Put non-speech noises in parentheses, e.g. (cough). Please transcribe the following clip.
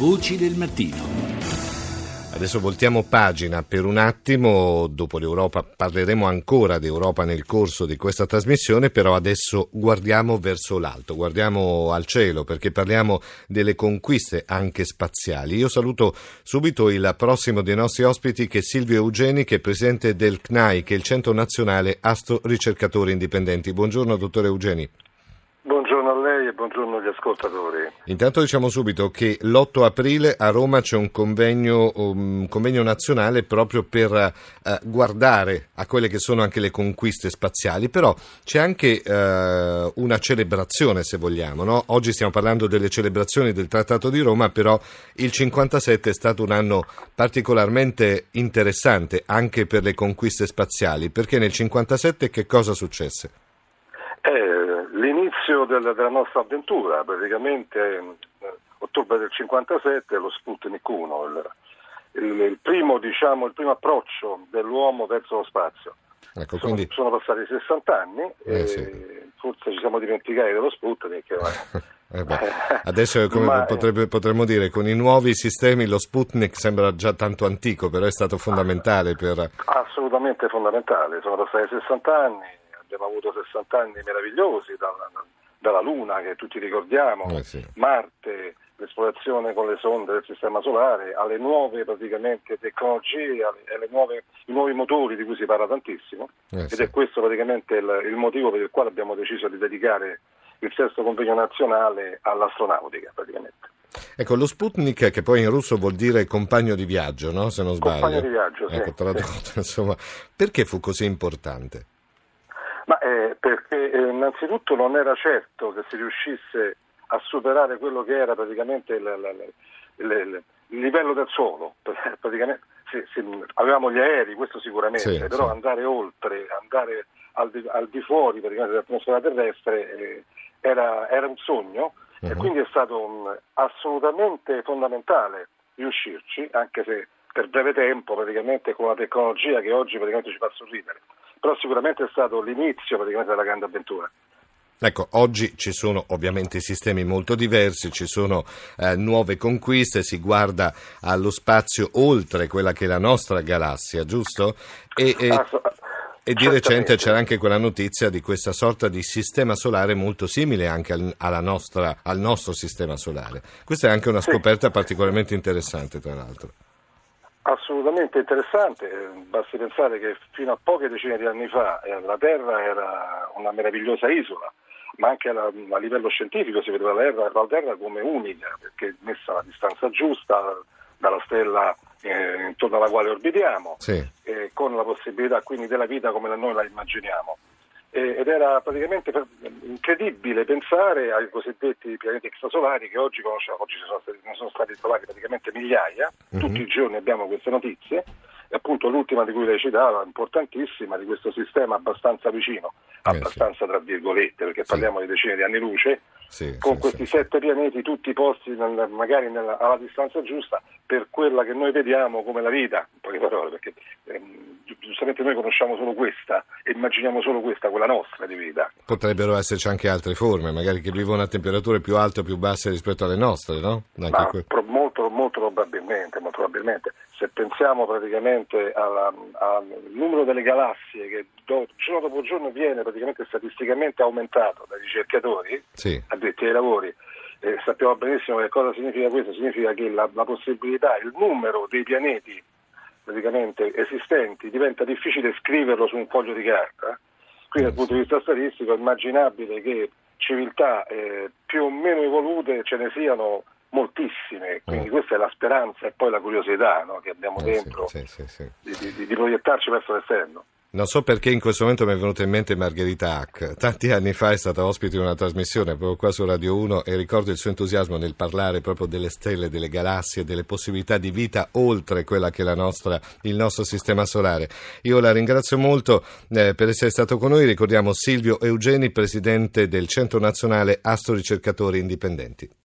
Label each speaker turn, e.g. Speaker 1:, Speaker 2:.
Speaker 1: Voci del mattino.
Speaker 2: Adesso voltiamo pagina per un attimo, dopo l'Europa parleremo ancora di Europa nel corso di questa trasmissione, però adesso guardiamo verso l'alto, guardiamo al cielo perché parliamo delle conquiste anche spaziali. Io saluto subito il prossimo dei nostri ospiti che è Silvio Eugeni, che è presidente del CNAI, che è il Centro Nazionale Astro Ricercatori Indipendenti. Buongiorno dottore Eugeni.
Speaker 3: Buongiorno a lei e buongiorno agli ascoltatori.
Speaker 2: Intanto diciamo subito che l'8 aprile a Roma c'è un convegno, un convegno nazionale proprio per uh, guardare a quelle che sono anche le conquiste spaziali, però c'è anche uh, una celebrazione se vogliamo. No? Oggi stiamo parlando delle celebrazioni del Trattato di Roma, però il 57 è stato un anno particolarmente interessante anche per le conquiste spaziali, perché nel 57 che cosa successe?
Speaker 3: Eh, l'inizio del, della nostra avventura, praticamente eh, ottobre del 57, lo Sputnik 1, il, il, il, primo, diciamo, il primo approccio dell'uomo verso lo spazio.
Speaker 2: Ecco,
Speaker 3: sono,
Speaker 2: quindi...
Speaker 3: sono, passati 60 anni
Speaker 2: eh, sì.
Speaker 3: forse ci siamo dimenticati dello Sputnik. (laughs)
Speaker 2: Eh beh, (laughs) adesso Ma, potrebbe, potremmo dire con i nuovi sistemi lo Sputnik sembra già tanto antico, però è stato fondamentale per...
Speaker 3: Assolutamente fondamentale, sono passati 60 anni, abbiamo avuto 60 anni meravigliosi dalla, dalla Luna che tutti ricordiamo,
Speaker 2: eh sì.
Speaker 3: Marte, l'esplorazione con le sonde del Sistema Solare, alle nuove praticamente tecnologie, alle, alle nuove, i nuovi motori di cui si parla tantissimo
Speaker 2: eh
Speaker 3: ed
Speaker 2: sì.
Speaker 3: è questo praticamente il, il motivo per il quale abbiamo deciso di dedicare il sesto convegno nazionale all'astronautica praticamente.
Speaker 2: Ecco, lo Sputnik, che poi in russo vuol dire compagno di viaggio, no? se non sbaglio.
Speaker 3: Compagno di viaggio, sì.
Speaker 2: Ecco, tradotto, (laughs) insomma, perché fu così importante?
Speaker 3: Ma eh, perché eh, innanzitutto non era certo che si riuscisse a superare quello che era praticamente il, il, il, il livello del suolo. Sì, sì, avevamo gli aerei, questo sicuramente,
Speaker 2: Sì,
Speaker 3: però
Speaker 2: sì.
Speaker 3: andare oltre, andare al di, al di fuori dell'atmosfera terrestre eh, era, era un sogno e
Speaker 2: Mhm.
Speaker 3: quindi è stato um, assolutamente fondamentale riuscirci, anche se per breve tempo praticamente con una tecnologia che oggi praticamente ci fa sorridere. Però sicuramente è stato l'inizio praticamente della grande avventura.
Speaker 2: Ecco, oggi ci sono ovviamente sistemi molto diversi, ci sono eh, nuove conquiste, si guarda allo spazio oltre quella che è la nostra galassia, giusto? E, e- e di recente c'era anche quella notizia di questa sorta di sistema solare molto simile anche al, alla nostra- al nostro sistema solare. Questa è anche una
Speaker 3: Sì.
Speaker 2: scoperta particolarmente interessante, tra l'altro.
Speaker 3: Assolutamente interessante, basti pensare che fino a poche decine di anni fa eh, la Terra era una meravigliosa isola, ma anche a, livello scientifico si vedeva la Terra, la Terra come unica, perché messa alla distanza giusta dalla stella eh, intorno alla quale orbitiamo,
Speaker 2: Sì.
Speaker 3: eh, con la possibilità quindi della vita come noi la immaginiamo. Eh, ed era praticamente incredibile pensare ai cosiddetti pianeti extrasolari che oggi conosciamo, oggi sono stati, ne sono stati trovati praticamente migliaia,
Speaker 2: Mhm.
Speaker 3: tutti i giorni abbiamo queste notizie e appunto l'ultima di cui lei citava, importantissima, di questo sistema abbastanza vicino,
Speaker 2: Eh,
Speaker 3: abbastanza tra virgolette, perché
Speaker 2: Sì.
Speaker 3: parliamo di decine di anni luce,
Speaker 2: Sì,
Speaker 3: con
Speaker 2: sì,
Speaker 3: questi sette pianeti tutti posti nel- magari nella- alla distanza giusta per quella che noi vediamo come la vita, in poche parole, perché ehm, giustamente noi conosciamo solo questa e immaginiamo solo questa, quella nostra di vita.
Speaker 2: Potrebbero esserci anche altre forme, magari che vivono a temperature più alte o più basse rispetto alle nostre, no? Que-
Speaker 3: pro- molto, molto probabilmente, molto probabilmente, se pensiamo praticamente alla- al numero delle galassie che do- giorno dopo giorno viene praticamente statisticamente aumentato dai ricercatori,
Speaker 2: Sì.
Speaker 3: addetti ai lavori, eh, sappiamo benissimo che cosa significa questo, significa che la, la possibilità, il numero dei pianeti praticamente esistenti diventa difficile scriverlo su un foglio di carta, quindi dal punto di vista statistico è immaginabile che civiltà eh, più o meno evolute ce ne siano moltissime, quindi
Speaker 2: Mm.
Speaker 3: questa è la speranza e poi la curiosità no, che abbiamo
Speaker 2: Eh,
Speaker 3: dentro
Speaker 2: sì, sì, sì.
Speaker 3: di, di- di proiettarci verso l'esterno.
Speaker 2: Non so perché in questo momento mi è venuta in mente Margherita Hack. Tanti anni fa è stata ospite di una trasmissione proprio qua su Radio 1 e ricordo il suo entusiasmo nel parlare proprio delle stelle, delle galassie, delle possibilità di vita oltre quella che è la nostra, il nostro sistema solare. Io la ringrazio molto eh, per essere stato con noi. Ricordiamo Silvio Eugeni, presidente del Centro Nazionale Astroricercatori Indipendenti.